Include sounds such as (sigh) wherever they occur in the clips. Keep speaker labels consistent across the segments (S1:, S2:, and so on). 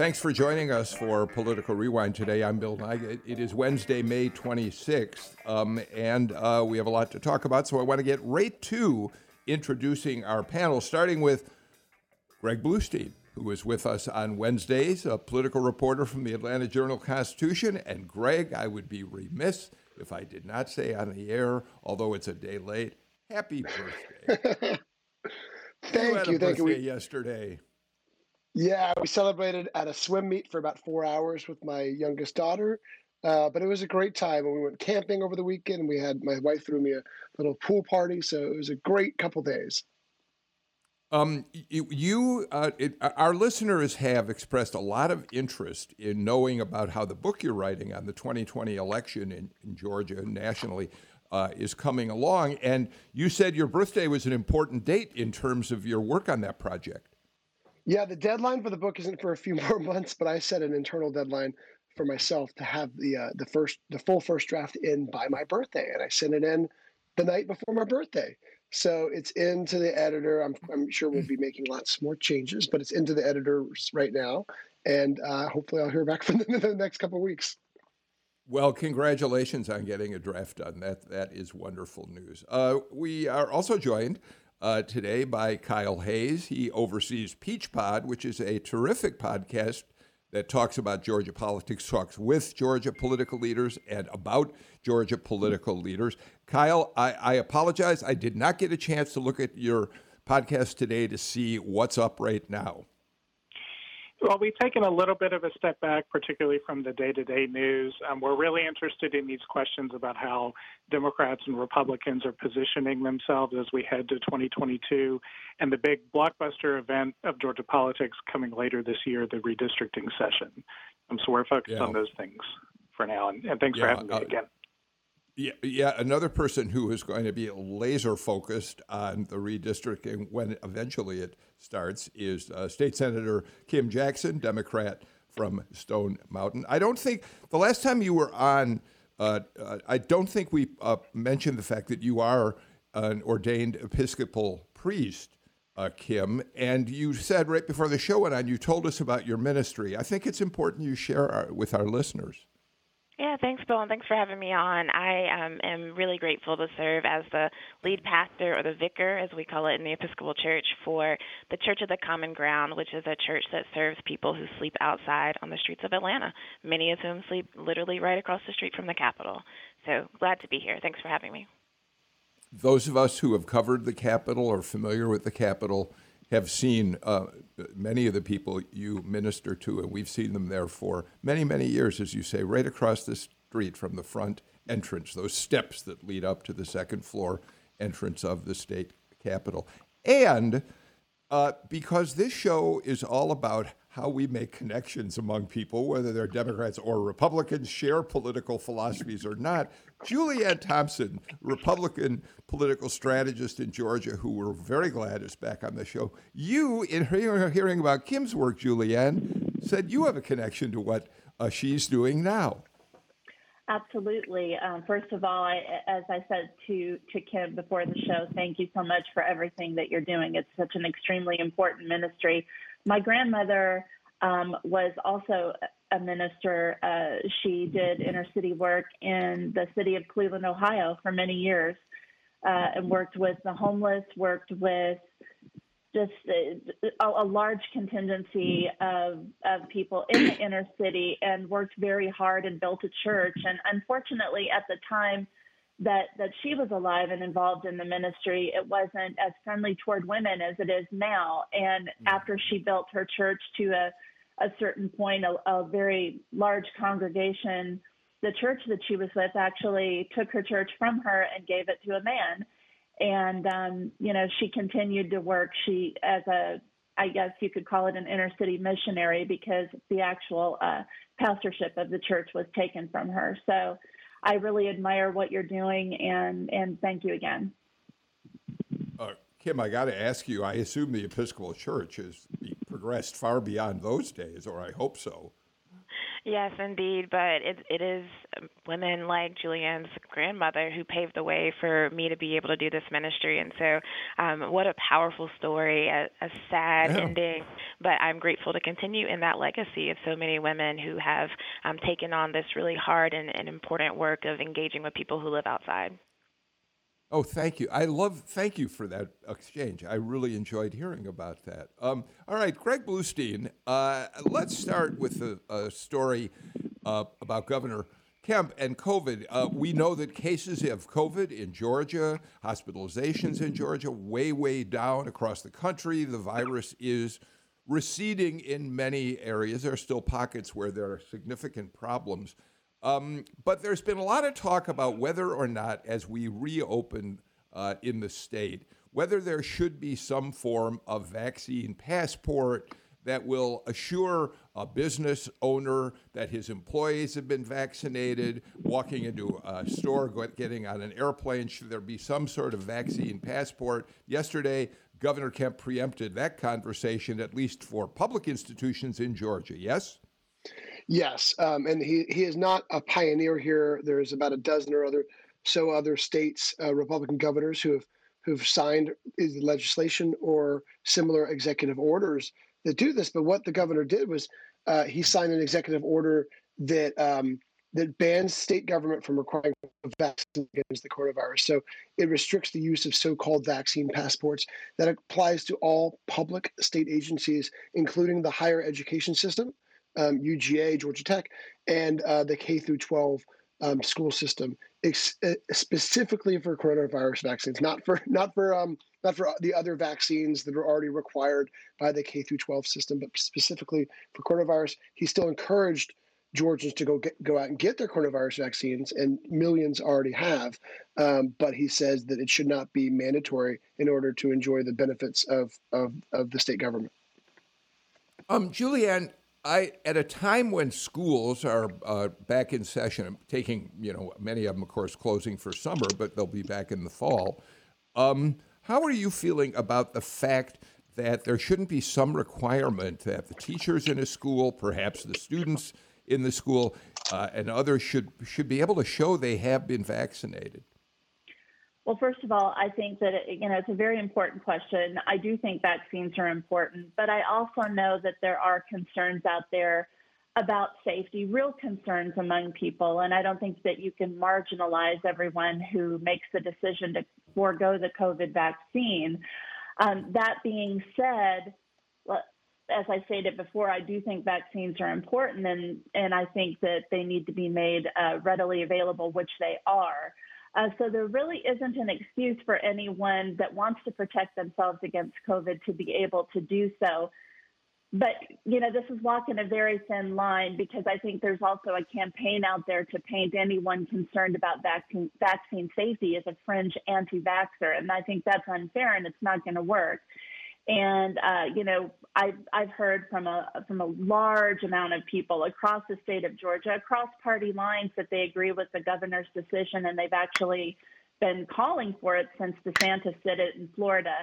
S1: Thanks for joining us for Political Rewind today. I'm Bill Nigut. It is Wednesday, May 26th, um, and uh, we have a lot to talk about. So I want to get right to introducing our panel, starting with Greg Bluestein, who is with us on Wednesdays, a political reporter from the Atlanta Journal Constitution. And Greg, I would be remiss if I did not say on the air, although it's a day late, happy birthday. (laughs)
S2: thank
S1: you.
S2: you thank you.
S1: Yesterday.
S2: Yeah, we celebrated at a swim meet for about four hours with my youngest daughter. Uh, but it was a great time. And we went camping over the weekend. We had my wife threw me a little pool party, so it was a great couple days.
S1: Um, you, uh, it, our listeners have expressed a lot of interest in knowing about how the book you're writing on the 2020 election in, in Georgia nationally uh, is coming along. And you said your birthday was an important date in terms of your work on that project.
S2: Yeah, the deadline for the book isn't for a few (laughs) more months, but I set an internal deadline for myself to have the uh, the first the full first draft in by my birthday, and I sent it in the night before my birthday. So it's into the editor. I'm I'm sure we'll be making lots more changes, but it's into the editors right now, and uh, hopefully I'll hear back (laughs) from them in the next couple of weeks.
S1: Well, congratulations on getting a draft done. That that is wonderful news. Uh, we are also joined uh, today by Kyle Hayes. He oversees Peachpod, which is a terrific podcast that talks about Georgia politics, talks with Georgia political leaders and about Georgia political leaders. Kyle, I, I apologize. I did not get a chance to look at your podcast today to see what's up right now.
S3: Well, we've taken a little bit of a step back, particularly from the day to day news. Um, we're really interested in these questions about how Democrats and Republicans are positioning themselves as we head to 2022 and the big blockbuster event of Georgia politics coming later this year, the redistricting session. Um, so we're focused yeah. on those things for now. And, and thanks yeah, for having me uh, again.
S1: Yeah, yeah, another person who is going to be laser focused on the redistricting when eventually it starts is uh, State Senator Kim Jackson, Democrat from Stone Mountain. I don't think the last time you were on, uh, uh, I don't think we uh, mentioned the fact that you are an ordained Episcopal priest. Uh, Kim, and you said right before the show went on, you told us about your ministry. I think it's important you share our, with our listeners.
S4: Yeah, thanks, Bill, and thanks for having me on. I um, am really grateful to serve as the lead pastor, or the vicar, as we call it in the Episcopal Church, for the Church of the Common Ground, which is a church that serves people who sleep outside on the streets of Atlanta, many of whom sleep literally right across the street from the Capitol. So glad to be here. Thanks for having me.
S1: Those of us who have covered the Capitol or familiar with the Capitol have seen uh, many of the people you minister to, and we've seen them there for many, many years, as you say, right across the street from the front entrance, those steps that lead up to the second floor entrance of the state capitol. And uh, because this show is all about how we make connections among people, whether they're Democrats or Republicans, share political philosophies or not. Julianne Thompson, Republican political strategist in Georgia, who we're very glad is back on the show. You, in hearing about Kim's work, Julianne, said you have a connection to what uh, she's doing now.
S5: Absolutely. Um, first of all, I, as I said to to Kim before the show, thank you so much for everything that you're doing. It's such an extremely important ministry. My grandmother um, was also a minister. Uh, she did inner city work in the city of Cleveland, Ohio, for many years, uh, and worked with the homeless, worked with just a, a, large contingency of, of people in the inner city and worked very hard and built a church. And unfortunately, at the time that, that she was alive and involved in the ministry, it wasn't as friendly toward women as it is now. And mm-hmm. after she built her church to a, a certain point, a, a very large congregation, the church that she was with actually took her church from her and gave it to a man and um, you know she continued to work she as a i guess you could call it an inner city missionary because the actual uh, pastorship of the church was taken from her so i really admire what you're doing and and thank you again
S1: Uh, Kim, I got to ask you. I assume the Episcopal Church has progressed far beyond those days, or I hope so.
S4: Yes, indeed. But it it is women like Julianne's grandmother who paved the way for me to be able to do this ministry. And so, um, what a powerful story, a, a sad yeah. ending. But I'm grateful to continue in that legacy of so many women who have um, taken on this really hard and, and important work of engaging with people who live outside.
S1: Oh, thank you. I love, thank you for that exchange. I really enjoyed hearing about that. Um, all right, Greg Bluestein, uh, let's start with a, a story uh, about Governor Kemp and COVID. Uh, we know that cases of COVID in Georgia, hospitalizations in Georgia, way, way down across the country. The virus is receding in many areas. There are still pockets where there are significant problems. Um, but there's been a lot of talk about whether or not, as we reopen uh, in the state, whether there should be some form of vaccine passport that will assure a business owner that his employees have been vaccinated, walking into a store, getting on an airplane, should there be some sort of vaccine passport? Yesterday, Governor Kemp preempted that conversation, at least for public institutions in Georgia. Yes?
S2: Yes, um, and he he is not a pioneer here. There's about a dozen or other so other states uh, Republican governors who have who've signed legislation or similar executive orders that do this. But what the governor did was uh, he signed an executive order that um, that bans state government from requiring vaccines against the coronavirus. So it restricts the use of so-called vaccine passports. That applies to all public state agencies, including the higher education system um, UGA, Georgia Tech, and uh, the K through 12 um, school system, ex- specifically for coronavirus vaccines, not for not for um, not for the other vaccines that are already required by the K through 12 system, but specifically for coronavirus. He still encouraged Georgians to go get, go out and get their coronavirus vaccines, and millions already have. Um, but he says that it should not be mandatory in order to enjoy the benefits of of, of the state government.
S1: Um, Julianne, I at a time when schools are uh, back in session, taking you know many of them, of course, closing for summer, but they'll be back in the fall. Um, how are you feeling about the fact that there shouldn't be some requirement that the teachers in a school, perhaps the students in the school, uh, and others should should be able to show they have been vaccinated?
S5: Well, first of all, I think that you know it's a very important question. I do think vaccines are important, but I also know that there are concerns out there about safety, real concerns among people, and I don't think that you can marginalize everyone who makes the decision to forego the COVID vaccine. Um, that being said, as I stated before, I do think vaccines are important, and and I think that they need to be made uh, readily available, which they are. Uh, so there really isn't an excuse for anyone that wants to protect themselves against COVID to be able to do so. But, you know, this is walking a very thin line because I think there's also a campaign out there to paint anyone concerned about vaccine, vaccine safety as a fringe anti vaxxer. And I think that's unfair and it's not going to work. And uh, you know, I've I've heard from a from a large amount of people across the state of Georgia, across party lines, that they agree with the governor's decision, and they've actually been calling for it since DeSantis did it in Florida.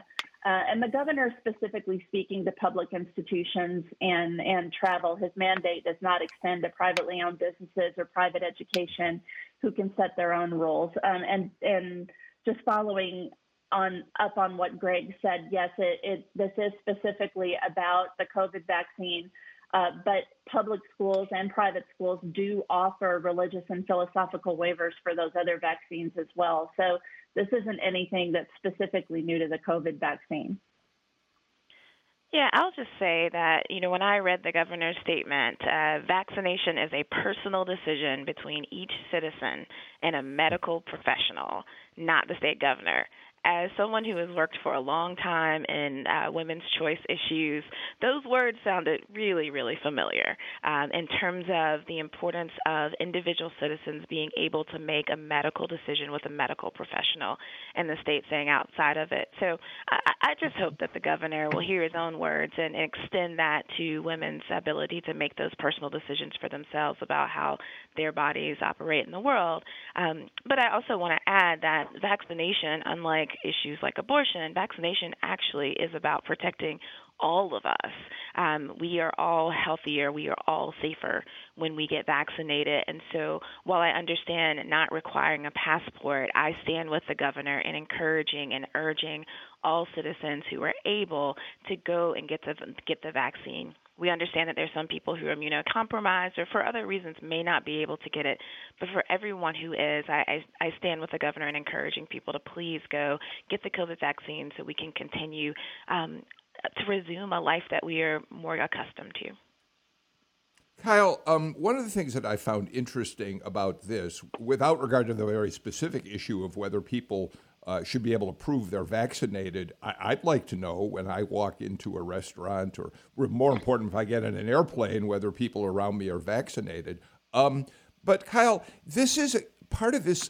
S5: Uh, and the governor specifically speaking to public institutions and, and travel, his mandate does not extend to privately owned businesses or private education who can set their own rules. Um, and, and just following on up on what Greg said, yes, it, it this is specifically about the COVID vaccine, uh, but public schools and private schools do offer religious and philosophical waivers for those other vaccines as well. So this isn't anything that's specifically new to the COVID vaccine.
S4: Yeah, I'll just say that, you know, when I read the governor's statement, uh, vaccination is a personal decision between each citizen and a medical professional, not the state governor as someone who has worked for a long time in uh, women's choice issues, those words sounded really, really familiar um, in terms of the importance of individual citizens being able to make a medical decision with a medical professional and the state saying outside of it. So I, I just hope that the governor will hear his own words and extend that to women's ability to make those personal decisions for themselves about how their bodies operate in the world. Um, but I also want to add that vaccination, unlike issues like abortion and vaccination actually is about protecting all of us. Um, we are all healthier, we are all safer when we get vaccinated. And so, while I understand not requiring a passport, I stand with the governor in encouraging and urging all citizens who are able to go and get the get the vaccine. We understand that there's some people who are immunocompromised or for other reasons may not be able to get it. But for everyone who is, I, I, I stand with the governor in encouraging people to please go get the COVID vaccine so we can continue um, to resume a life that we are more accustomed to.
S1: Kyle, um, one of the things that I found interesting about this, without regard to the very specific issue of whether people uh, should be able to prove they're vaccinated, I- would like to know when I walk into a restaurant, or more important, if I get in an airplane, whether people around me are vaccinated. Um, but Kyle, this is part of this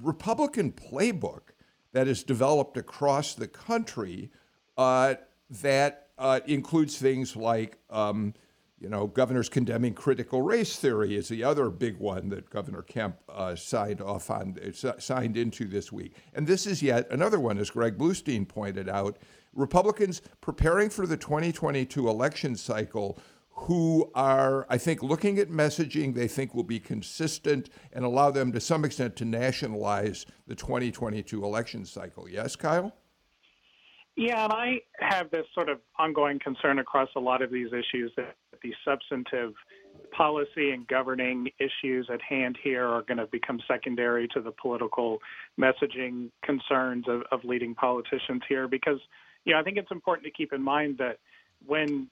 S1: Republican playbook that is developed across the country uh, that uh, includes things like, um, you know, governors condemning critical race theory is the other big one that Governor Kemp uh, signed off on, uh, signed into this week. And this is yet another one, as Greg Bluestein pointed out. Republicans preparing for the 2022 election cycle who are, I think, looking at messaging they think will be consistent and allow them to some extent to nationalize the 2022 election cycle. Yes, Kyle?
S3: Yeah, and I have this sort of ongoing concern across a lot of these issues that the substantive policy and governing issues at hand here are going to become secondary to the political messaging concerns of, of leading politicians here because, you know, I think it's important to keep in mind that when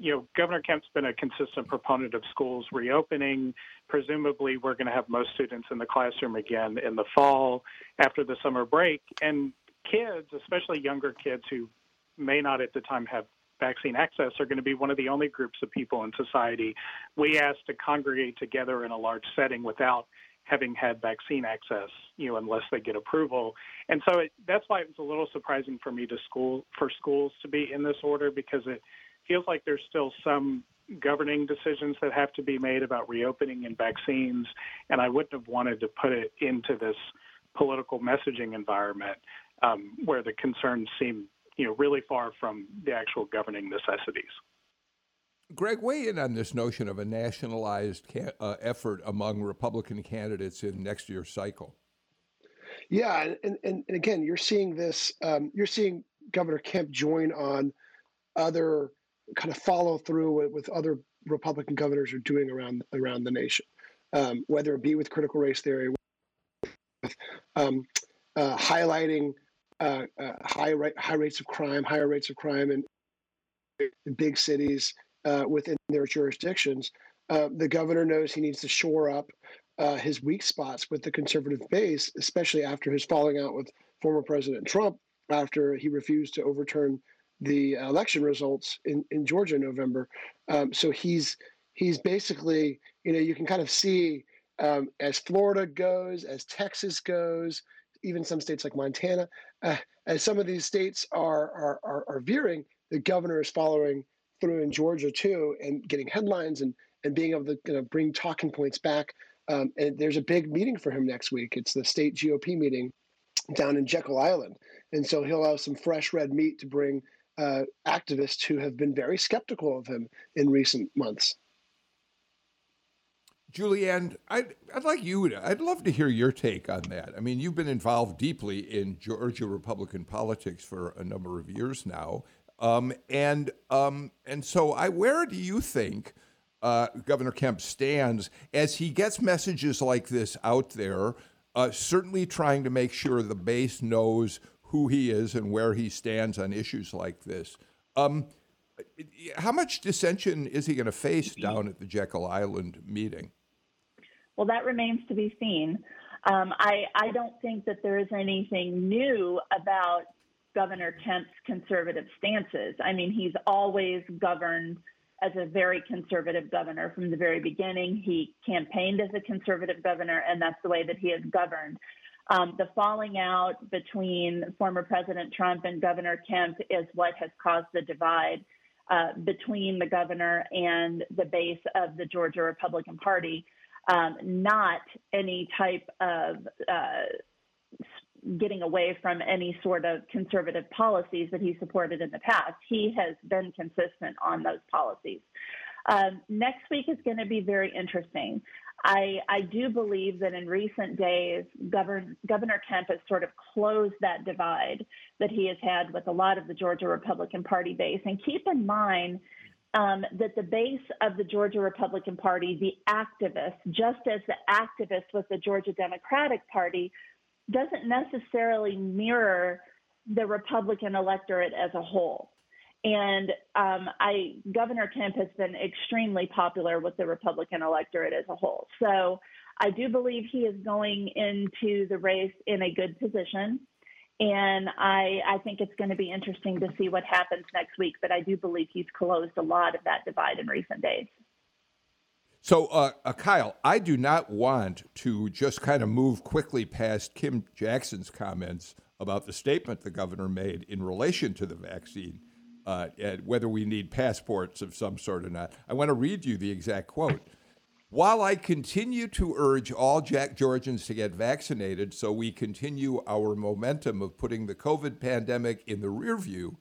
S3: you know, Governor Kemp's been a consistent proponent of schools reopening. Presumably, we're going to have most students in the classroom again in the fall after the summer break. And kids, especially younger kids who may not at the time have vaccine access, are going to be one of the only groups of people in society we ask to congregate together in a large setting without having had vaccine access, you know, unless they get approval. And so it, that's why it was a little surprising for me to school for schools to be in this order because it feels like there's still some governing decisions that have to be made about reopening and vaccines, and I wouldn't have wanted to put it into this political messaging environment um, where the concerns seem you know really far from the actual governing necessities.
S1: Greg, weigh in on this notion of a nationalized ca- uh, effort among Republican candidates in next year's cycle.
S2: Yeah, and, and, and again, you're seeing this. Um, you're seeing Governor Kemp join on other kind of follow through with, with other Republican governors are doing around around the nation, um, whether it be with critical race theory, with um, uh, highlighting uh, uh, high high rates of crime, higher rates of crime in, in big cities uh, within their jurisdictions. Uh, the governor knows he needs to shore up uh, his weak spots with the conservative base, especially after his falling out with former President Trump after he refused to overturn the election results in, in Georgia in November. Um, so he's he's basically, you know, you can kind of see um, as Florida goes, as Texas goes, even some states like Montana, uh, as some of these states are, are, are are veering, the governor is following through in Georgia too, and getting headlines and and being able to you know, bring talking points back. Um, and there's a big meeting for him next week. It's the state GOP meeting down in Jekyll Island, and so he'll have some fresh red meat to bring uh, activists who have been very skeptical of him in recent months.
S1: Julianne, I'd, I'd like you to, I'd love to hear your take on that. I mean, you've been involved deeply in Georgia Republican politics for a number of years now. Um, and, um, and so I, where do you think uh, Governor Kemp stands as he gets messages like this out there, uh, certainly trying to make sure the base knows who he is and where he stands on issues like this? Um, how much dissension is he going to face down at the Jekyll Island meeting?
S5: Well, that remains to be seen. Um, I, I don't think that there is anything new about Governor Kemp's conservative stances. I mean, he's always governed as a very conservative governor from the very beginning. He campaigned as a conservative governor, and that's the way that he has governed. Um, the falling out between former President Trump and Governor Kemp is what has caused the divide uh, between the governor and the base of the Georgia Republican Party um, not any type of uh, getting away from any sort of conservative policies that he supported in the past. He has been consistent on those policies. Um, next week is going to be very interesting. I, I do believe that in recent days, Governor, Governor Kemp has sort of closed that divide that he has had with a lot of the Georgia Republican Party base. And keep in mind um, that the base of the Georgia Republican Party, the activists, just as the activists with the Georgia Democratic Party, doesn't necessarily mirror the Republican electorate as a whole. And um, I, Governor Kemp has been extremely popular with the Republican electorate as a whole. So I do believe he is going into the race in a good position. And I, I think it's going to be interesting to see what happens next week. But I do believe he's closed a lot of that divide in recent days.
S1: So, uh, uh, Kyle, I do not want to just kind of move quickly past Kim Jackson's comments about the statement the governor made in relation to the vaccine uh, whether we need passports of some sort or not. I want to read you the exact quote. While I continue to urge all Jack Georgians to get vaccinated so we continue our momentum of putting the COVID pandemic in the rear view,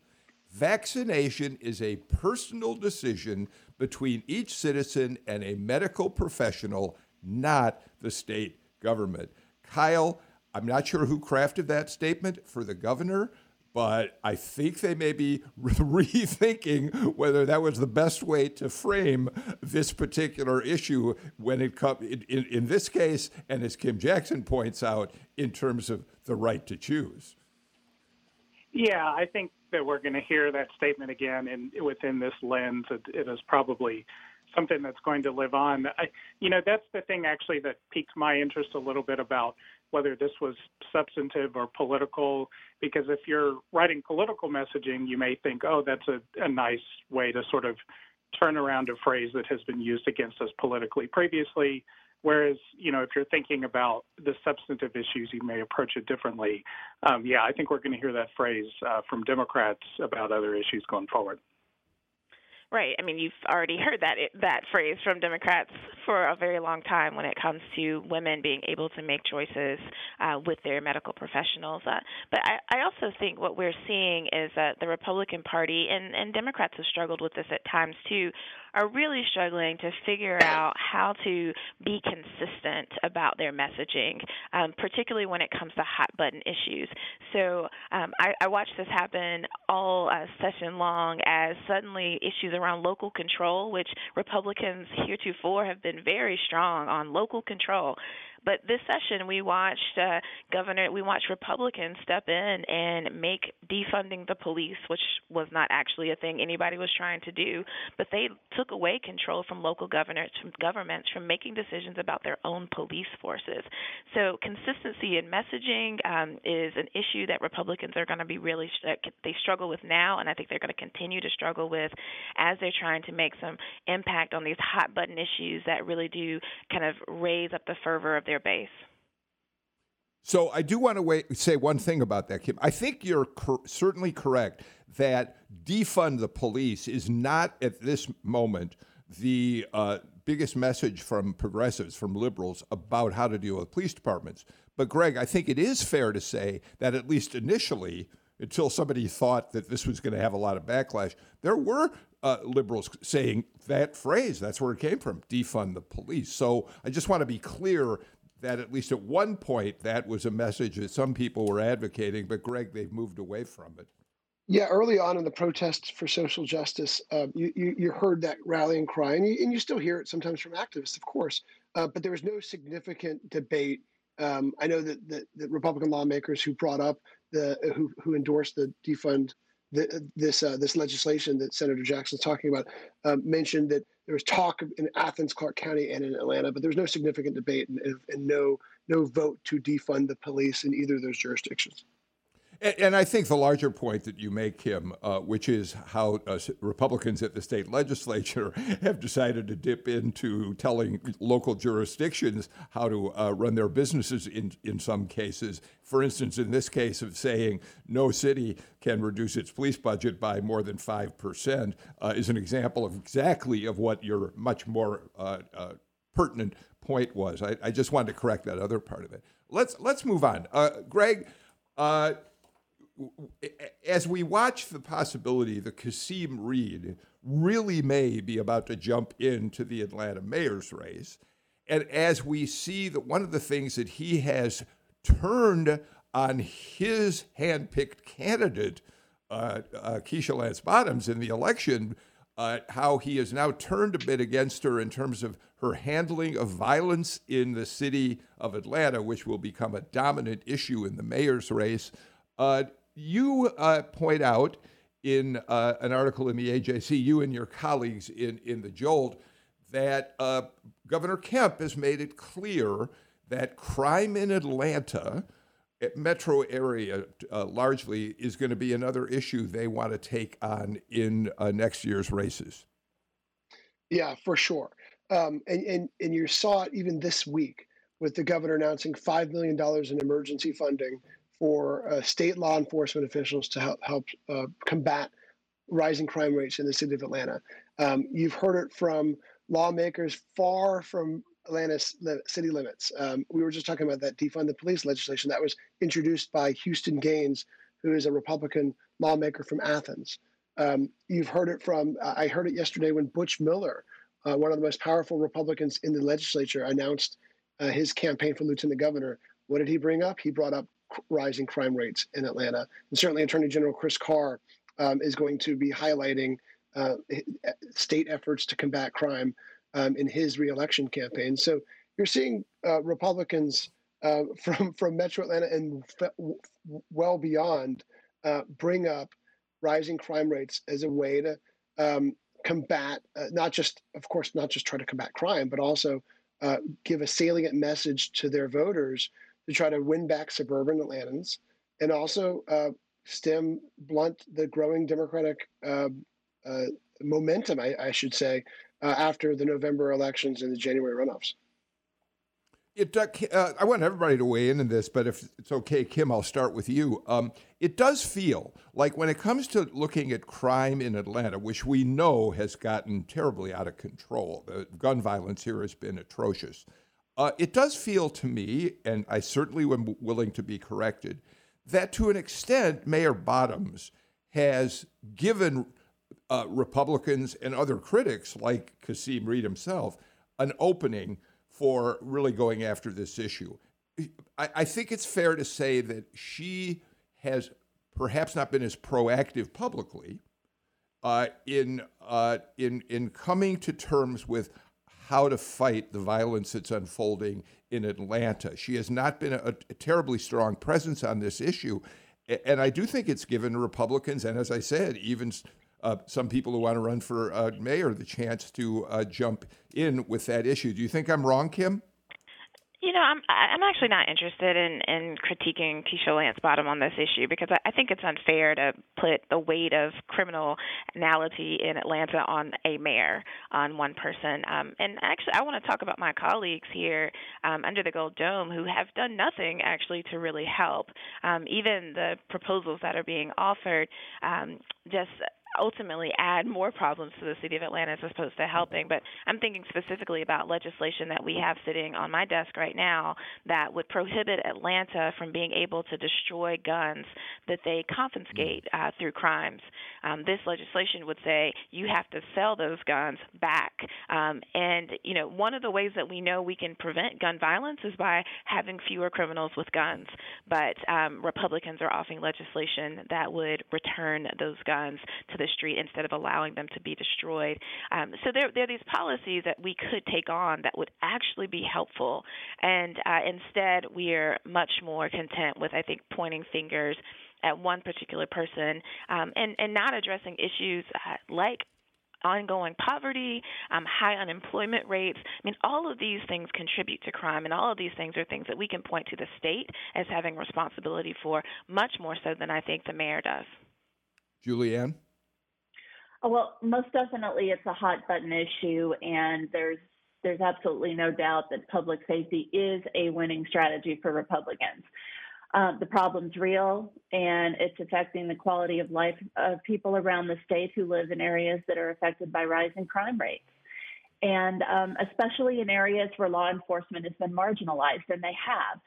S1: vaccination is a personal decision between each citizen and a medical professional, not the state government. Kyle, I'm not sure who crafted that statement for the governor, but I think they may be (laughs) rethinking whether that was the best way to frame this particular issue when it comes in, in, in, this case, and as Kim Jackson points out, in terms of the right to choose.
S3: Yeah, I think that we're going to hear that statement again in, within this lens. It, it is probably something that's going to live on. I, you know, that's the thing actually that piqued my interest a little bit about whether this was substantive or political. Because if you're writing political messaging, you may think, oh, that's a, a nice way to sort of turn around a phrase that has been used against us politically previously. Whereas, you know, if you're thinking about the substantive issues, you may approach it differently. Um, yeah, I think we're going to hear that phrase uh, from Democrats about other issues going forward.
S4: Right. I mean, you've already heard that that phrase from Democrats for a very long time when it comes to women being able to make choices uh, with their medical professionals. Uh, but I, I also think what we're seeing is that the Republican Party and, and Democrats have struggled with this at times too are really struggling to figure out how to be consistent about their messaging, um, particularly when it comes to hot button issues. So um, I, I watched this happen all uh, session long as suddenly issues around local control, which Republicans heretofore have been very strong on local control, but this session, we watched uh, Governor, we watched Republicans step in and make defunding the police, which was not actually a thing anybody was trying to do, but they took away control from local governors, from governments, from making decisions about their own police forces. So consistency in messaging um, is an issue that Republicans are going to be really they struggle with now, and I think they're going to continue to struggle with as they're trying to make some impact on these hot button issues that really do kind of raise up the fervor of their base.
S1: So I do want to wait, say one thing about that, Kim. I think you're cor- certainly correct that defund the police is not at this moment the uh, biggest message from progressives, from liberals about how to deal with police departments. But Greg, I think it is fair to say that at least initially, until somebody thought that this was going to have a lot of backlash, there were uh, liberals saying that phrase. That's where it came from defund the police. So I just want to be clear that at least at one point that was a message that some people were advocating, but Greg, they've moved away from it.
S2: Yeah, early on in the protests for social justice, uh, you, you, you heard that rallying cry, and you, and you still hear it sometimes from activists, of course. Uh, but there was no significant debate. Um, I know that the, Republican lawmakers who brought up the who who endorsed the defund this uh, this legislation that Senator Jackson's talking about uh, mentioned that there was talk in Athens, Clarke County, and in Atlanta, but there was no significant debate and, and no no vote to defund the police in either of those jurisdictions.
S1: And, I think the larger point that you make, Kim, uh, which is how uh, Republicans at the state legislature (laughs) have decided to dip into telling local jurisdictions how to uh, run their businesses in, in some cases. For instance, in this case of saying no city can reduce its police budget by more than 5% uh, is an example of exactly of what your much more uh, uh, pertinent point was. I, I, just wanted to correct that other part of it. Let's, let's move on. Greg, as we watch the possibility that Kasim Reed really may be about to jump into the Atlanta mayor's race, and as we see that one of the things that he has turned on his handpicked candidate, uh, uh, Keisha Lance Bottoms, in the election, uh, how he has now turned a bit against her in terms of her handling of violence in the city of Atlanta, which will become a dominant issue in the mayor's race. Uh, you uh, point out in uh, an article in the AJC, you and your colleagues in, in the Jolt, that uh, Governor Kemp has made it clear that crime in Atlanta, eh, metro area uh, largely, is going to be another issue they want to take on in uh, next year's races.
S2: Yeah, for sure. Um, and, and, and you saw it even this week with the governor announcing $5 million in emergency funding for uh, state law enforcement officials to help help uh, combat rising crime rates in the city of Atlanta. Um, you've heard it from lawmakers far from Atlanta's city limits. Um, we were just talking about that defund the police legislation that was introduced by Houston Gaines, who is a Republican lawmaker from Athens. Um, you've heard it from, I heard it yesterday when Butch Miller, uh, one of the most powerful Republicans in the legislature, announced uh, his campaign for lieutenant governor. What did he bring up? He brought up rising crime rates in Atlanta. And certainly, Attorney General Chris Carr um, is going to be highlighting uh, state efforts to combat crime um, in his reelection campaign. So you're seeing uh, Republicans uh, (laughs) from from Metro Atlanta and well beyond uh, bring up rising crime rates as a way to um, combat uh, not just, of course, not just try to combat crime, but also uh, give a salient message to their voters to try to win back suburban Atlantans and also uh, stem blunt the growing Democratic uh, uh, momentum, I, I, should say, uh, after the November elections and the January runoffs.
S1: It, uh, uh, I want everybody to weigh in on this, but if it's okay, Kim, I'll start with you. Um, it does feel like when it comes to looking at crime in Atlanta, which we know has gotten terribly out of control, the gun violence here has been atrocious. Uh, it does feel to me, and I certainly am willing to be corrected, that to an extent, Mayor Bottoms has given uh, Republicans and other critics, like Kasim Reed himself, an opening for really going after this issue. I, I think it's fair to say that she has perhaps not been as proactive publicly uh, in uh, in in coming to terms with how to fight the violence that's unfolding in Atlanta. She has not been a, a terribly strong presence on this issue. And I do think it's given Republicans, and as I said, even uh, some people who want to run for uh, mayor, the chance to uh, jump in with that issue. Do you think I'm wrong, Kim?
S4: You know, I'm I'm actually not interested in in critiquing Keisha Lance Bottom on this issue because I, I think it's unfair to put the weight of criminality in Atlanta on a mayor, on one person. Um, and actually, I want to talk about my colleagues here um, under the Gold Dome who have done nothing actually to really help. Um, even the proposals that are being offered um, just ultimately add more problems to the city of Atlanta as opposed to helping. But I'm thinking specifically about legislation that we have sitting on my desk right now that would prohibit Atlanta from being able to destroy guns that they confiscate uh, through crimes. Um, this legislation would say you have to sell those guns back. Um, and, you know, one of the ways that we know we can prevent gun violence is by having fewer criminals with guns. But um, Republicans are offering legislation that would return those guns to the the street instead of allowing them to be destroyed. Um, so there, there are these policies that we could take on that would actually be helpful, and uh, instead we are much more content with, I think, pointing fingers at one particular person um, and and not addressing issues uh, like ongoing poverty, um, high unemployment rates. I mean, all of these things contribute to crime, and all of these things are things that we can point to the state as having responsibility for, much more so than I think the mayor does.
S1: Julianne?
S5: Oh, well, most definitely, it's a hot button issue, and there's there's absolutely no doubt that public safety is a winning strategy for Republicans. Uh, the problem's real, and it's affecting the quality of life of people around the state who live in areas that are affected by rising crime rates. And um, especially in areas where law enforcement has been marginalized, and they have.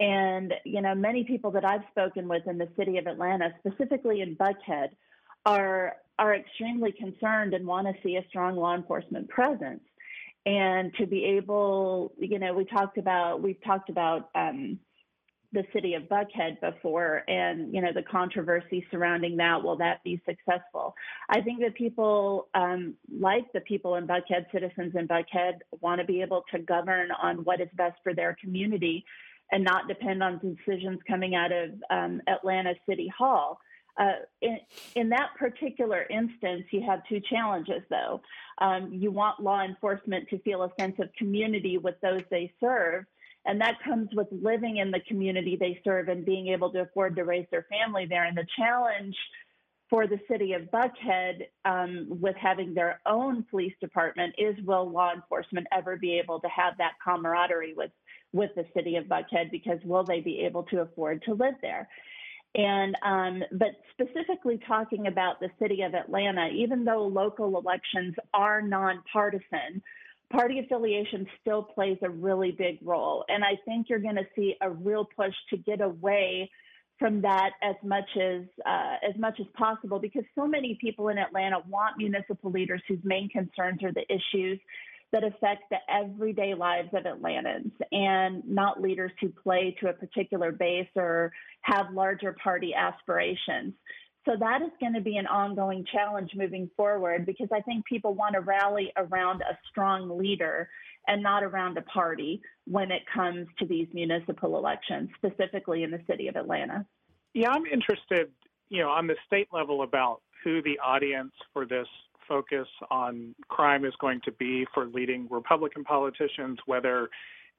S5: And, you know, many people that I've spoken with in the city of Atlanta, specifically in Buckhead, are, are extremely concerned and want to see a strong law enforcement presence. And to be able, you know, we talked about, we've talked about um, the city of Buckhead before and you know the controversy surrounding that will that be successful I think that people um, like the people in Buckhead citizens in Buckhead want to be able to govern on what is best for their community and not depend on decisions coming out of um, Atlanta City Hall. Uh, in, in, that particular instance, you have two challenges, though. Um, you want law enforcement to feel a sense of community with those they serve, and that comes with living in the community they serve and being able to afford to raise their family there. And the challenge for the city of Buckhead um, with having their own police department is will law enforcement ever be able to have that camaraderie with with the city of Buckhead because will they be able to afford to live there? And um, but specifically talking about the city of Atlanta, even though local elections are nonpartisan, party affiliation still plays a really big role. And I think you're going to see a real push to get away from that as much as uh, as much as possible because so many people in Atlanta want municipal leaders whose main concerns are the issues that affect the everyday lives of Atlantans and not leaders who play to a particular base or have larger party aspirations. So that is going to be an ongoing challenge moving forward because I think people want to rally around a strong leader and not around a party when it comes to these municipal elections, specifically in the city of Atlanta.
S3: Yeah, I'm interested, you know, on the state level about who the audience for this focus on crime is going to be for leading Republican politicians, whether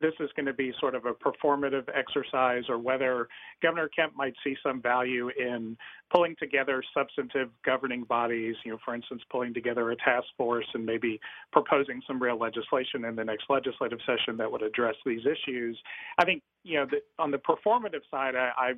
S3: this is going to be sort of a performative exercise or whether Governor Kemp might see some value in pulling together substantive governing bodies, you know, for instance, pulling together a task force and maybe proposing some real legislation in the next legislative session that would address these issues. I think, you know, the, on the performative side, I, I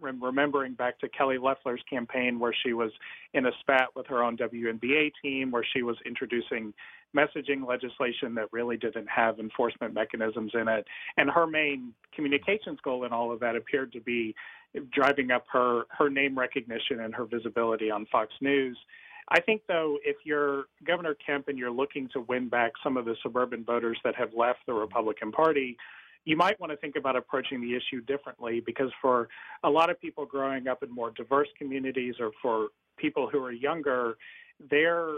S3: remembering back to Kelly Loeffler's campaign where she was in a spat with her own WNBA team, where she was introducing messaging legislation that really didn't have enforcement mechanisms in it. And her main communications goal in all of that appeared to be driving up her, her name recognition and her visibility on Fox News. I think, though, if you're Governor Kemp and you're looking to win back some of the suburban voters that have left the Republican Party, you might want to think about approaching the issue differently because for a lot of people growing up in more diverse communities or for people who are younger, their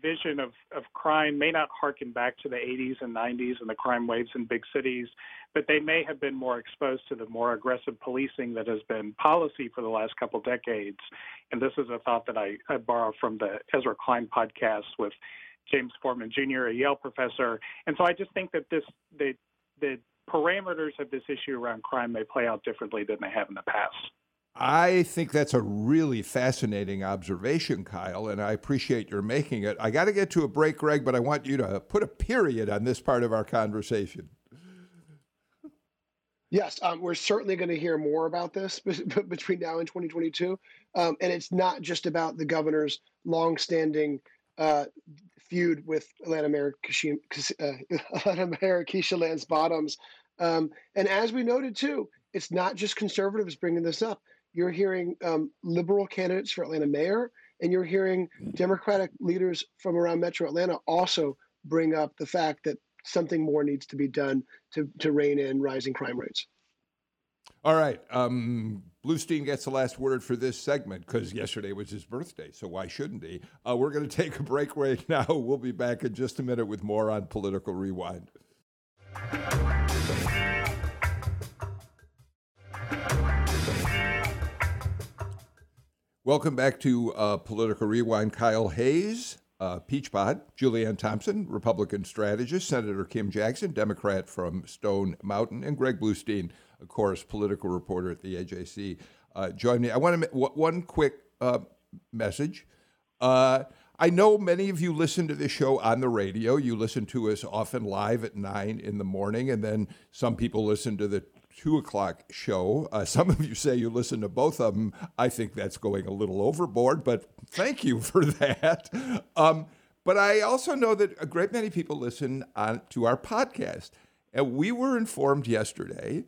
S3: vision of, of crime may not harken back to the 80s and 90s and the crime waves in big cities, but they may have been more exposed to the more aggressive policing that has been policy for the last couple decades. And this is a thought that I, I borrow from the Ezra Klein podcast with James Forman Jr., a Yale professor. And so I just think that this the the parameters of this issue around crime may play out differently than they have in the past.
S1: I think that's a really fascinating observation, Kyle, and I appreciate your making it. I got to get to a break, Greg, but I want you to put a period on this part of our conversation.
S2: Yes, um, we're certainly going to hear more about this between now and 2022. Um, and it's not just about the governor's longstanding uh, feud with Atlanta Mayor, Keisha, Lance Bottoms. Um, and as we noted too, it's not just conservatives bringing this up. You're hearing um, liberal candidates for Atlanta mayor, and you're hearing Democratic leaders from around Metro Atlanta also bring up the fact that something more needs to be done to, to rein in rising crime rates.
S1: All right. Um, Bluestein gets the last word for this segment because yesterday was his birthday, so why shouldn't he? Uh, we're going (laughs) to take a break right now. We'll be back in just a minute with more on Political Rewind. Welcome back to uh, Political Rewind. Kyle Hayes, uh, Julianne Thompson, Republican strategist, Senator Kim Jackson, Democrat from Stone Mountain, and Greg Bluestein, of course, political reporter at the AJC. Uh, join me. I want to make one quick uh, message. Uh, I know many of you listen to this show on the radio. You listen to us often live at nine in the morning, and then some people listen to the two o'clock show. Uh, some of you say you listen to both of them. I think that's going a little overboard, but thank you (laughs) for that. Um, but I also know that a great many people listen on, to our podcast. And we were informed yesterday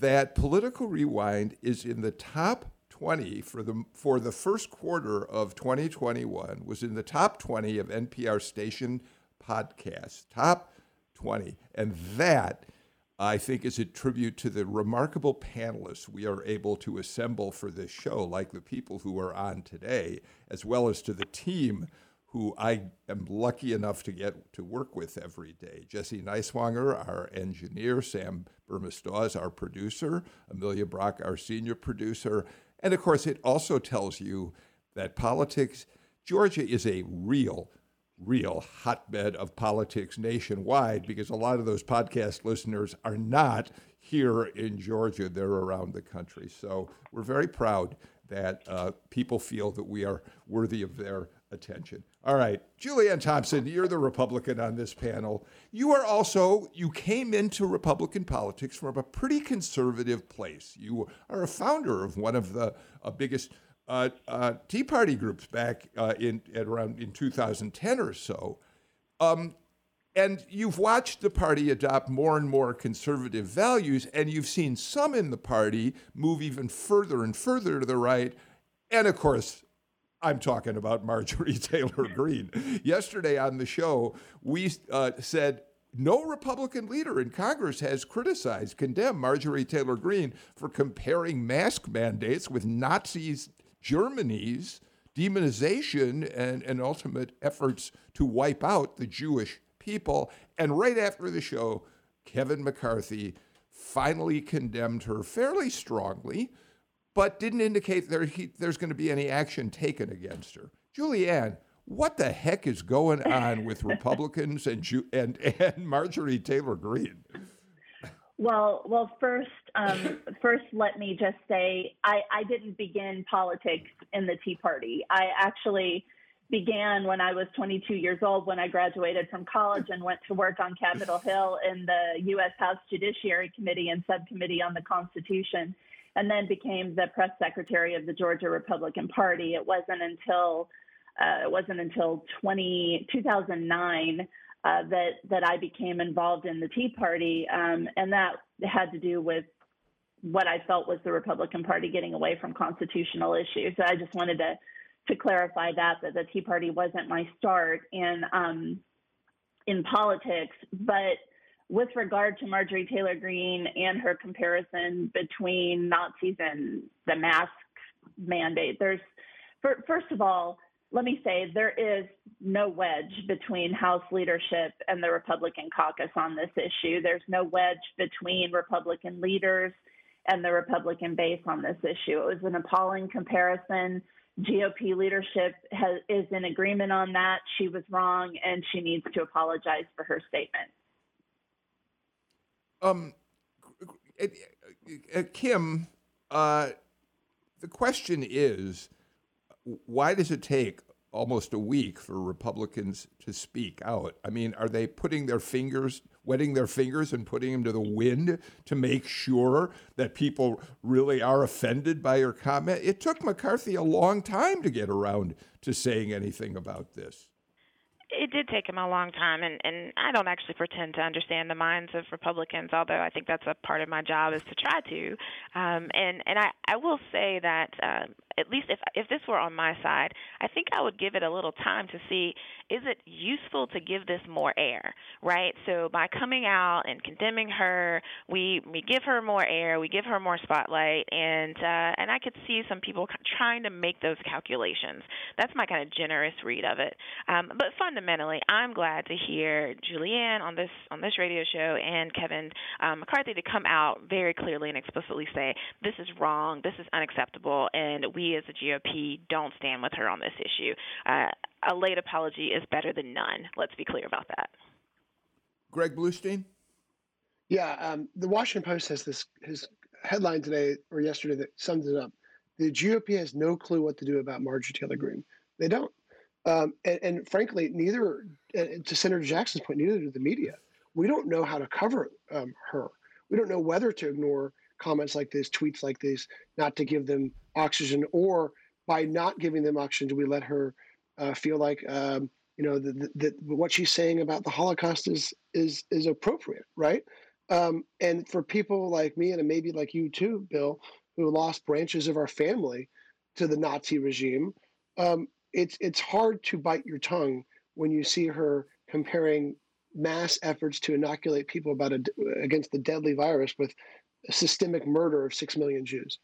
S1: that Political Rewind is in the top 20 for the for the first quarter of 2021 was in the top 20 of NPR station podcasts, top 20. And that I think is a tribute to the remarkable panelists we are able to assemble for this show, like the people who are on today, as well as to the team who I am lucky enough to get to work with every day. Jesse Neiswanger, our engineer, Sam Burmistawes, our producer, Amelia Brock, our senior producer. And of course, it also tells you that politics, Georgia is a real, real hotbed of politics nationwide because a lot of those podcast listeners are not here in Georgia, they're around the country. So we're very proud that uh, people feel that we are worthy of their attention. All right, Julianne Thompson, you're the Republican on this panel. You are also, you came into Republican politics from a pretty conservative place. You are a founder of one of the uh, biggest uh, uh, Tea Party groups back uh, in at around in 2010 or so. Um, and you've watched the party adopt more and more conservative values, and you've seen some in the party move even further and further to the right. And of course, I'm talking about Marjorie (laughs) Taylor Greene. Yesterday on the show, we uh, said no Republican leader in Congress has criticized, condemned Marjorie Taylor Greene for comparing mask mandates with Nazis Germany's demonization and, and ultimate efforts to wipe out the Jewish people. And right after the show, Kevin McCarthy finally condemned her fairly strongly but didn't indicate there he, there's going to be any action taken against her. Julianne, what the heck is going on (laughs) with Republicans and Ju- and and Marjorie Taylor Greene?
S5: Well, well, first, um, first, let me just say I, I didn't begin politics in the Tea Party. I actually began when I was 22 years old when I graduated from college and went to work on Capitol Hill in the U.S. House Judiciary Committee and Subcommittee on the Constitution and then became the press secretary of the Georgia Republican Party. It wasn't until uh, it wasn't until 20, 2009 uh, that that I became involved in the Tea Party, um, and that had to do with what I felt was the Republican Party getting away from constitutional issues. So I just wanted to to clarify that that the Tea Party wasn't my start in um, in politics, but with regard to Marjorie Taylor Greene and her comparison between Nazis and the mask mandate, there's first of all, let me say there is no wedge between House leadership and the Republican caucus on this issue. There's no wedge between Republican leaders and the Republican base on this issue. It was an appalling comparison. GOP leadership has, is in agreement on that. She was wrong and she needs to apologize for her statement.
S1: Um, uh, Kim, uh, the question is, why does it take almost a week for Republicans to speak out? I mean, are they putting their fingers, wetting their fingers and putting them to the wind to make sure that people really are offended by your comment? It took McCarthy a long time to get around to saying anything about this
S4: it did take him a long time, and and I don't actually pretend to understand the minds of Republicans, although I think that's a part of my job is to try to. Um, and and I I will say that uh, at least if if this were on my side, I think I would give it a little time to see is it useful to give this more air, right? So by coming out and condemning her, we we give her more air, we give her more spotlight, and uh, and I could see some people trying to make those calculations. That's my kind of generous read of it. Um, but fundamentally, I'm glad to hear Julianne on this on this radio show and Kevin um, McCarthy to come out very clearly and explicitly say this is wrong, this is unacceptable, and we as the GOP don't stand with her on this issue. Uh, a late apology is better than none. Let's be clear about that.
S1: Greg Bluestein?
S2: Yeah, um, the Washington Post has this his headline today or yesterday that sums it up. The GOP has no clue what to do about Marjorie Taylor Greene. They don't. Um, and, and, frankly, neither, uh, to Senator Jackson's point, neither do the media. We don't know how to cover um, her. We don't know whether to ignore comments like this, tweets like this, not to give them oxygen, or by not giving them oxygen, do we let her uh, feel like um, you know that what she's saying about the Holocaust is is is appropriate, right? Um, and for people like me and maybe like you too, Bill, who lost branches of our family to the Nazi regime, um, it's it's hard to bite your tongue when you see her comparing mass efforts to inoculate people about a, against the deadly virus with systemic murder of six million Jews.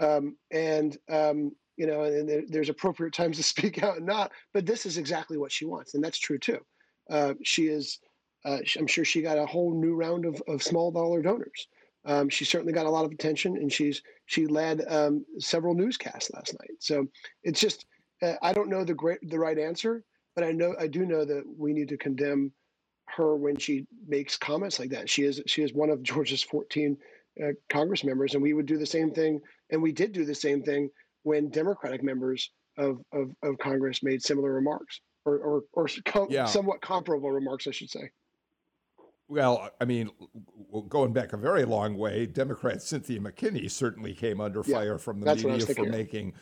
S2: Um, and um, you know, and there, there's appropriate times to (laughs) speak out and not. But this is exactly what she wants, and that's true too. Uh, she is. Uh, I'm sure she got a whole new round of, of small dollar donors. Um, she certainly got a lot of attention, and she's she led um, several newscasts last night. So it's just uh, I don't know the great the right answer, but I know I do know that we need to condemn her when she makes comments like that. She is she is one of Georgia's 14 uh, Congress members, and we would do the same thing, and we did do the same thing when Democratic members of of, of Congress made similar remarks or or, or com- yeah. somewhat comparable remarks, I should say.
S1: Well, I mean, going back a very long way, Democrat Cynthia McKinney certainly came under yeah, fire from the media for making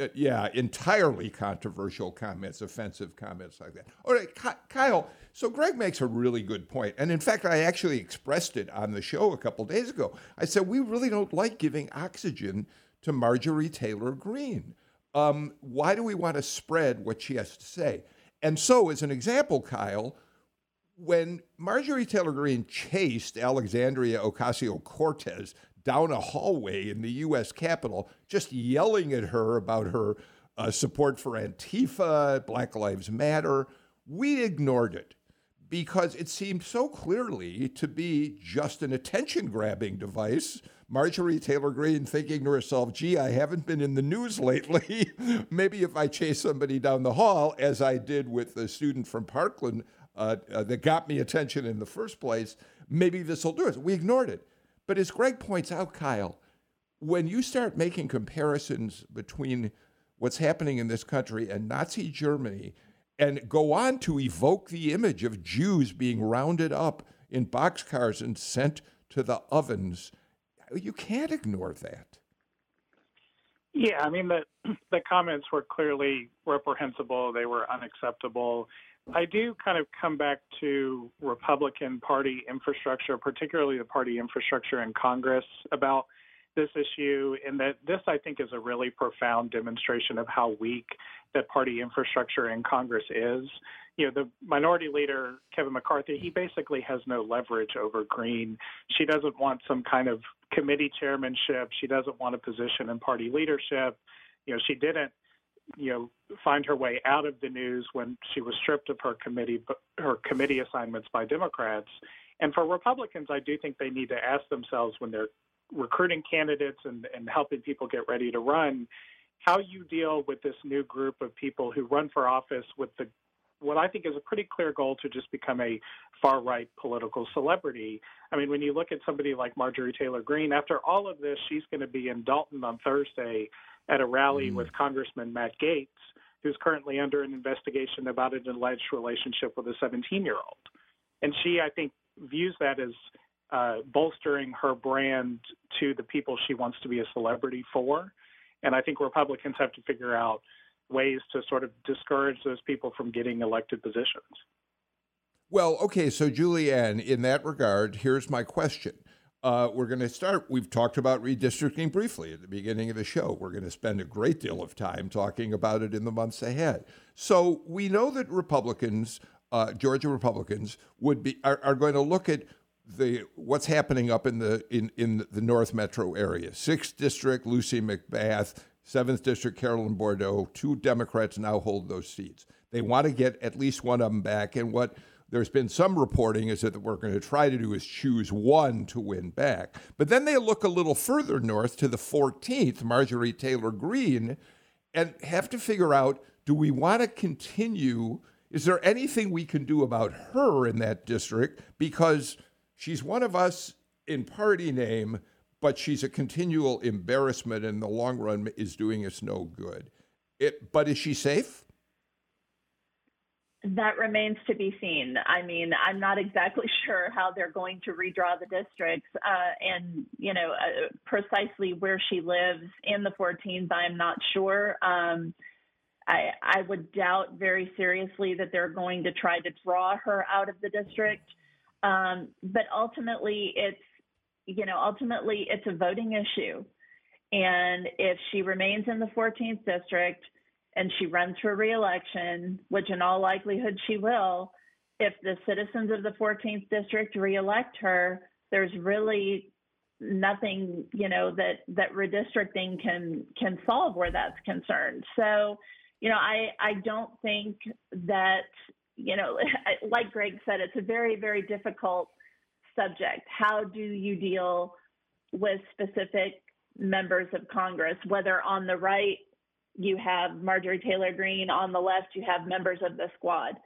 S1: uh, yeah, entirely controversial comments, offensive comments like that. All right, Kyle. So Greg makes a really good point, and in fact, I actually expressed it on the show a couple days ago. I said we really don't like giving oxygen to Marjorie Taylor Greene. Um, why do we want to spread what she has to say? And so, as an example, Kyle, when Marjorie Taylor Greene chased Alexandria Ocasio Cortez down a hallway in the U.S. Capitol, just yelling at her about her uh, support for Antifa, Black Lives Matter. We ignored it because it seemed so clearly to be just an attention grabbing device. Marjorie Taylor Greene thinking to herself, gee, I haven't been in the news lately. (laughs) Maybe if I chase somebody down the hall, as I did with the student from Parkland uh, uh, that got me attention in the first place, maybe this will do it. We ignored it. But as Greg points out, Kyle, when you start making comparisons between what's happening in this country and Nazi Germany and go on to evoke the image of Jews being rounded up in boxcars and sent to the ovens, you can't ignore that.
S3: Yeah, I mean the (clears throat) the comments were clearly reprehensible. They were unacceptable. I do kind of come back to Republican Party infrastructure, particularly the party infrastructure in Congress, about this issue, and that this, I think, is a really profound demonstration of how weak that party infrastructure in Congress is. You know, the minority leader, Kevin McCarthy, he basically has no leverage over Greene. She doesn't want some kind of committee chairmanship. She doesn't want a position in party leadership. You know, she didn't you know find her way out of the news when she was stripped of her committee her committee assignments by Democrats. And for Republicans, I do think they need to ask themselves when they're recruiting candidates and, and helping people get ready to run, how you deal with this new group of people who run for office with the what I think is a pretty clear goal to just become a far right political celebrity. I mean, when you look at somebody like Marjorie Taylor Greene, after all of this, she's going to be in Dalton on Thursday at a rally mm. with Congressman Matt Gaetz, who's currently under an investigation about an alleged relationship with a 17 year old. And she, I think, views that as uh, bolstering her brand to the people she wants to be a celebrity for. And I think Republicans have to figure out ways to sort of discourage those people from getting elected positions.
S1: Well, okay, so Julianne, in that regard, here's my question. Uh, we're going to start. We've talked about redistricting briefly at the beginning of the show. We're going to spend a great deal of time talking about it in the months ahead. So we know that Republicans, uh, Georgia Republicans, would be are, are, going to look at the what's happening up in the in, in the North Metro area. Sixth district, Lucy McBath. Seventh district, Carolyn Bourdeaux, Two Democrats now hold those seats. They want to get at least one of them back. And what there's been some reporting is that what we're going to try to do is choose one to win back. But then they look a little further north to the 14th, Marjorie Taylor Greene, and have to figure out do we want to continue? Is there anything we can do about her in that district? Because she's one of us in party name, but she's a continual embarrassment in the long run is doing us no good. It, but is she safe?
S5: That remains to be seen. I mean, I'm not exactly (laughs) sure how they're going to redraw the districts, uh, and you know uh, precisely where she lives in the 14th. I'm not sure. Um, I, I would doubt very seriously that they're going to try to draw her out of the district. Um, but ultimately, it's you know ultimately it's a voting issue, and if she remains in the 14th district and she runs for reelection, which in all likelihood she will, if the citizens of the 14th district reelect her, there's really nothing you know that that redistricting can can solve where that's concerned. So, you know, I I don't think that you know, (laughs) like Greg said, it's a very very difficult subject. How do you deal with specific members of Congress, whether on the right you have Marjorie Taylor Greene, on the left you have members of the squad.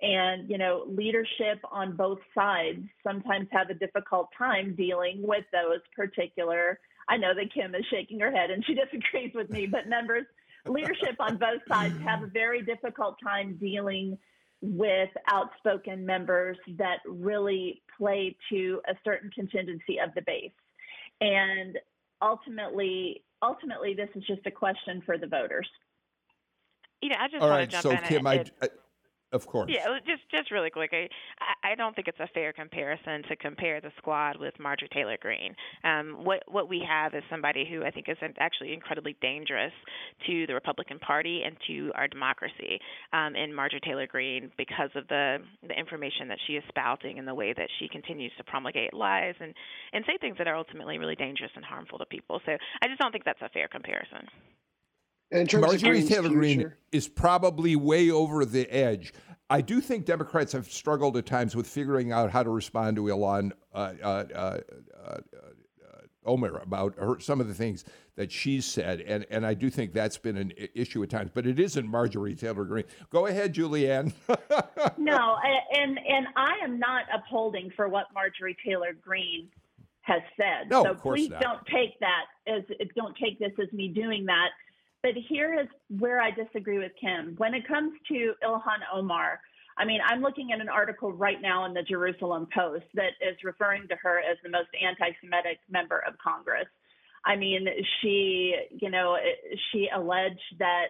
S5: And you know leadership on both sides sometimes have a difficult time dealing with those particular i know that kim is shaking her head and she (laughs) disagrees with me but members leadership on both sides have a very difficult time dealing with outspoken members that really play to a certain contingency of the base. And ultimately ultimately this is just a question for the voters.
S4: You know, i just
S1: All
S4: want
S1: right,
S4: to jump
S1: so
S4: in
S1: Kim,
S4: and,
S1: I, I, of course.
S4: Yeah, just just really quick, I I don't think it's a fair comparison to compare the squad with Marjorie Taylor Greene. Um, what what we have is somebody who I think is actually incredibly dangerous to the Republican Party and to our democracy. Um, in Marjorie Taylor Greene, because of the the information that she is spouting and the way that she continues to promulgate lies and and say things that are ultimately really dangerous and harmful to people. So I just don't think that's a fair comparison.
S2: And in terms
S1: Marjorie
S2: Greene's
S1: Taylor Greene
S2: future-
S1: is probably way over the edge. I do think Democrats have struggled at times with figuring out how to respond to Ilhan uh, uh, uh, uh, Omar about her, some of the things that she's said, and, and I do think that's been an issue at times. But it isn't Marjorie Taylor Greene. Go ahead, Julianne. (laughs)
S5: no, and and I am not upholding for what Marjorie Taylor Greene has said.
S1: No,
S5: so
S1: of course
S5: please
S1: not.
S5: don't take that as don't take this as me doing that. But here is where I disagree with Kim. When it comes to Ilhan Omar, I mean, I'm looking at an article right now in the Jerusalem Post that is referring to her as the most anti-Semitic member of Congress. I mean, she, you know, she alleged that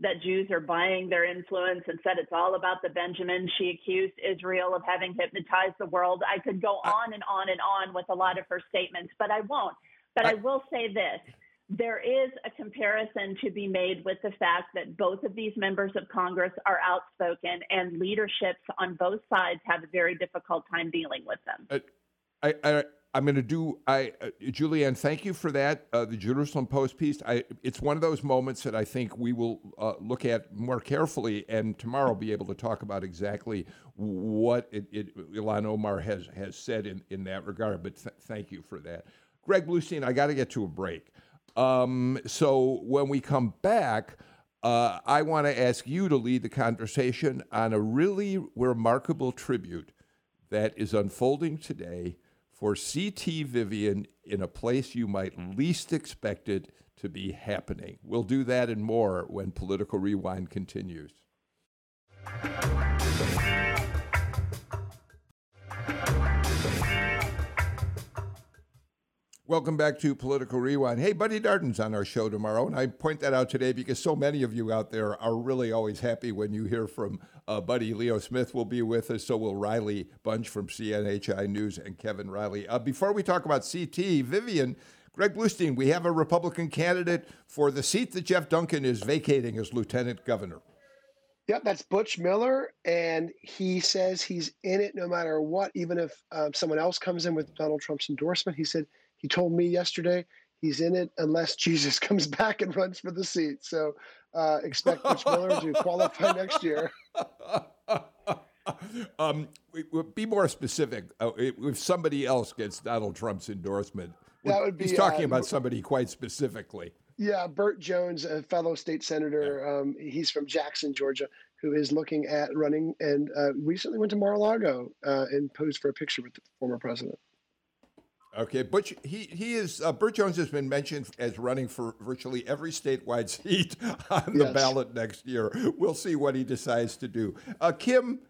S5: that Jews are buying their influence and said it's all about the Benjamin. She accused Israel of having hypnotized the world. I could go on and on and on with a lot of her statements, but I won't. But I will say this there is a comparison to be made with the fact that both of these members of Congress are outspoken and leaderships on both sides have a very difficult time dealing with them.
S1: I, I I'm going to do. I uh, Julianne, thank you for that. Uh, the Jerusalem Post piece. I it's one of those moments that I think we will uh, look at more carefully, and tomorrow be able to talk about exactly what it, it, Ilhan Omar has has said in in that regard. But th- thank you for that, Greg Bluestein. I got to get to a break. Um, so when we come back. Uh, I want to ask you to lead the conversation on a really remarkable tribute that is unfolding today for CT Vivian in a place you might least expect it to be happening. We'll do that and more when Political Rewind continues. Welcome back to Political Rewind. Hey, Buddy Darden's on our show tomorrow, and I point that out today because so many of you out there are really always happy when you hear from uh, Buddy. Leo Smith will be with us, so will Riley Bunch from CNHI News and Kevin Riley. Uh, before we talk about CT, Vivian, Greg Bluestein, we have a Republican candidate for the seat that Jeff Duncan is vacating as lieutenant governor.
S2: Yep, that's Butch Miller, and he says he's in it no matter what, even if um, someone else comes in with Donald Trump's endorsement. He said he told me yesterday he's in it unless (laughs) Jesus comes back and runs for the seat. So uh, expect Butch Miller to (laughs) qualify next year. (laughs)
S1: um, be more specific. Uh, if somebody else gets Donald Trump's endorsement,
S2: That would be, he's
S1: talking
S2: uh,
S1: about somebody quite specifically.
S2: Yeah, Burt Jones, a fellow state senator, um, he's from Jackson, Georgia, who is looking at running and uh, recently went to Mar-a-Lago uh, and posed for a picture with the former president.
S1: Okay, Butch, he, he is, uh, Burt Jones has been mentioned as running for virtually every statewide (laughs) seat on the
S2: Yes.
S1: ballot next year. We'll see what he decides to do. Uh, Kim,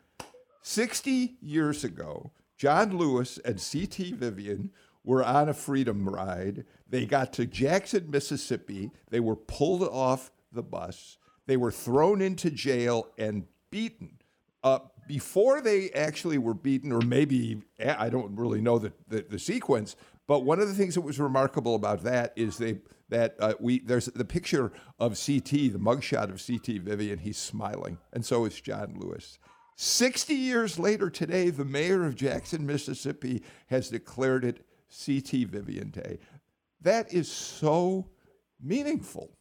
S1: 60 years ago, John Lewis and C.T. Vivian were on a freedom ride. They got to Jackson, Mississippi. They were pulled off the bus. They were thrown into jail and beaten uh, before they actually were beaten, or maybe I don't really know the, the, the, sequence, but one of the things that was remarkable about that is they that uh, we there's the picture of CT, the mugshot of CT Vivian. He's smiling, and so is John Lewis. 60 years later today, the mayor of Jackson, Mississippi has declared it CT Vivian Day. That is so meaningful.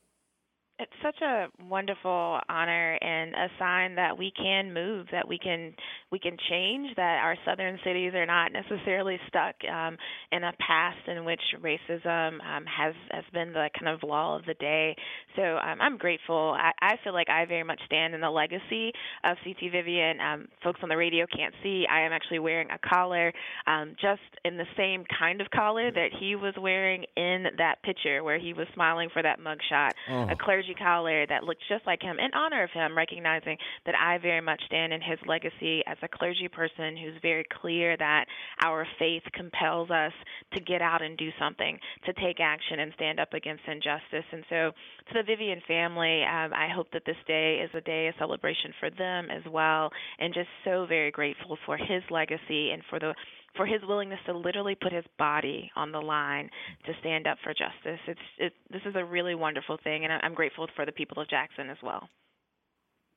S4: It's such a wonderful honor and a sign that we can move, that we can we can change, that our southern cities are not necessarily stuck um, in a past in which racism um, has has been the kind of law of the day. So um, I'm grateful. I, I feel like I very much stand in the legacy of CT Vivian. Um, folks on the radio can't see. I am actually wearing a collar, um, just in the same kind of collar that he was wearing in that picture where he was smiling for that mugshot. Oh. A clergy clergy collar that looks just like him in honor of him, recognizing that I very much stand in his legacy as a clergy person who's very clear that our faith compels us to get out and do something, to take action and stand up against injustice. And so, to the Vivian family, um, I hope that this day is a day of celebration for them as well, and just so very grateful for his legacy and for the for his willingness to literally put his body on the line to stand up for justice. It's it, this is a really wonderful thing, and I'm grateful for the people of Jackson as well.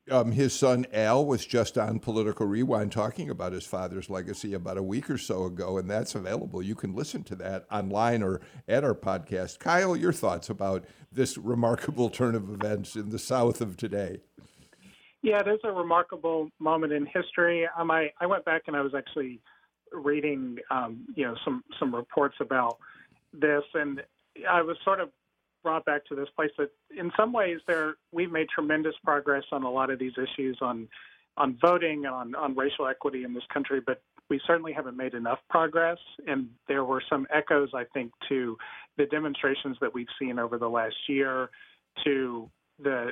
S1: Um, his son Al was just on Political Rewind talking about his father's legacy about a week or so ago, and that's available. You can listen to that online or at our podcast. Kyle, your thoughts about this remarkable turn of events in the South of today?
S3: Yeah, it is a remarkable moment in history. Um, I, I went back and I was actually reading, um, you know, some some reports about this, and I was sort of brought back to this place that, in some ways, there we've made tremendous progress on a lot of these issues on on voting on on racial equity in this country, but we certainly haven't made enough progress. And there were some echoes, I think, to the demonstrations that we've seen over the last year, to the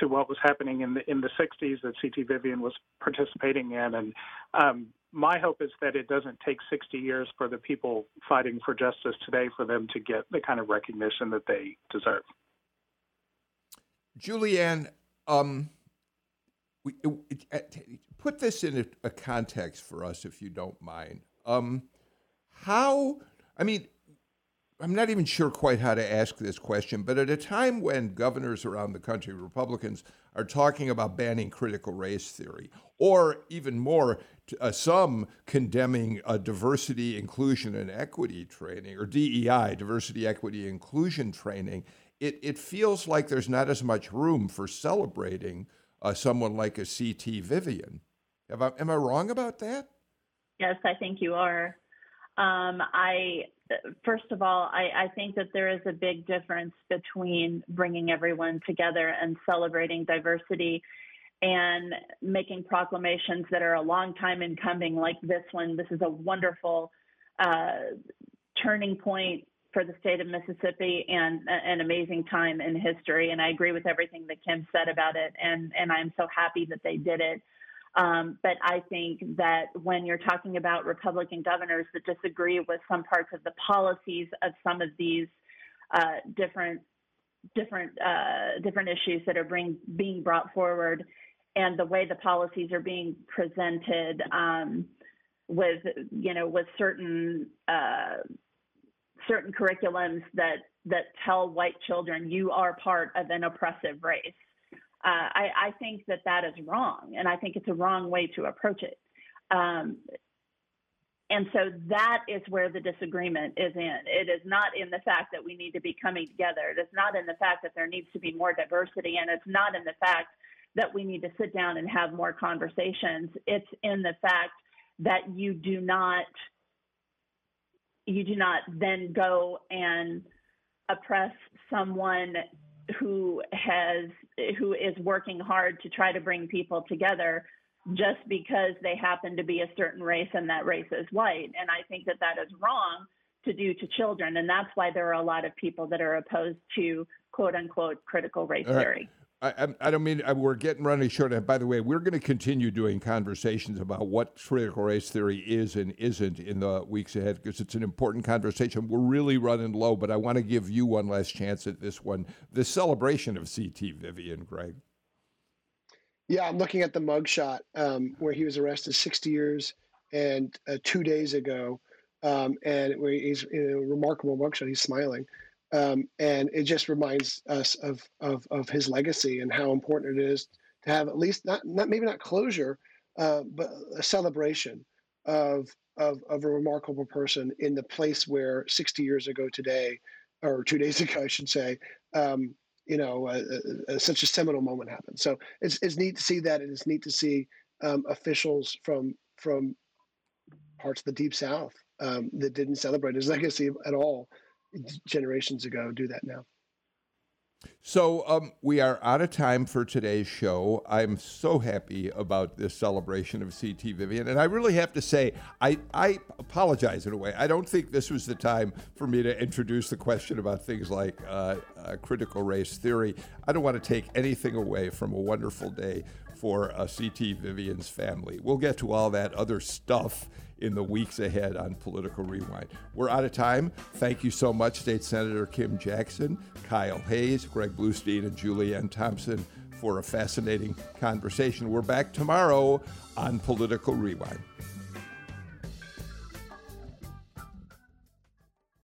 S3: to what was happening in the in the 60s that CT Vivian was participating in, and um, my hope is that it doesn't take 60 years for the people fighting for justice today for them to get the kind of recognition that they deserve.
S1: Julianne, um, we, put this in a, a, context for us, if you don't mind. Um, how, I mean, I'm not even sure quite how to ask this question, but at a time when governors around the country, Republicans, are talking about banning critical race theory, or even more, uh, some condemning uh, diversity, inclusion, and equity training, or DEI, diversity, equity, inclusion training, it, it feels like there's not as much room for celebrating uh, someone like a CT Vivian. I, am I wrong about that?
S5: Yes, I think you are. Um, I first of all, I, I, think that there is a big difference between bringing everyone together and celebrating diversity and making proclamations that are a long time in coming, like this one. This is a wonderful uh, turning point for the state of Mississippi and an amazing time in history. And I agree with everything that Kim said about it. And, and I'm so happy that they did it. Um, but I think that when you're talking about Republican governors that disagree with some parts of the policies of some of these uh, different different uh, different issues that are bring, being brought forward, and the way the policies are being presented um, with you know with certain uh, certain curriculums that that tell white children you are part of an oppressive race uh, I, I, think that that is wrong, and I think it's a wrong way to approach it. Um, and so that is where the disagreement is in. It is not in the fact that we need to be coming together. It is not in the fact that there needs to be more diversity, and it's not in the fact that we need to sit down and have more conversations. It's in the fact that you do not you do not then go and oppress someone who has who is working hard to try to bring people together just because they happen to be a certain race and that race is white. And i think that that is wrong to do to children. And that's why there are a lot of people that are opposed to quote unquote critical race theory
S1: I, I, don't mean we're getting running short. And by the way, we're going to continue doing conversations about what critical race theory is and isn't in the weeks ahead because it's an important conversation. We're really running low, but I want to give you one last chance at this one. The celebration of CT Vivian, Greg.
S2: Yeah, I'm looking at the mugshot um, where he was arrested 60 years and uh, two days ago, um, and he's in a remarkable mugshot. He's smiling, um, and it just reminds us of, of of his legacy and how important it is to have at least not not maybe not closure, uh, but a celebration of of of a remarkable person in the place where 60 years ago today, or two days (laughs) ago, I should say, um, you know, uh, uh, uh, such a seminal moment happened. So it's, it's neat to see that, and it's neat to see um, officials from from parts of the deep south um, that didn't celebrate his legacy at all generations ago do that now.
S1: So um, we are out of time for today's show. I'm so happy about this celebration of CT Vivian, and I really have to say I, I apologize in a way. I don't think this was the time for me to introduce the question about things like uh, uh, critical race theory. I don't want to take anything away from a wonderful day for uh, CT Vivian's family. We'll get to all that other stuff in the weeks ahead on Political Rewind. We're out of time. Thank you so much, State Senator Kim Jackson, Kyle Hayes, Greg Bluestein, and Julianne Thompson for a fascinating conversation. We're back tomorrow on Political Rewind.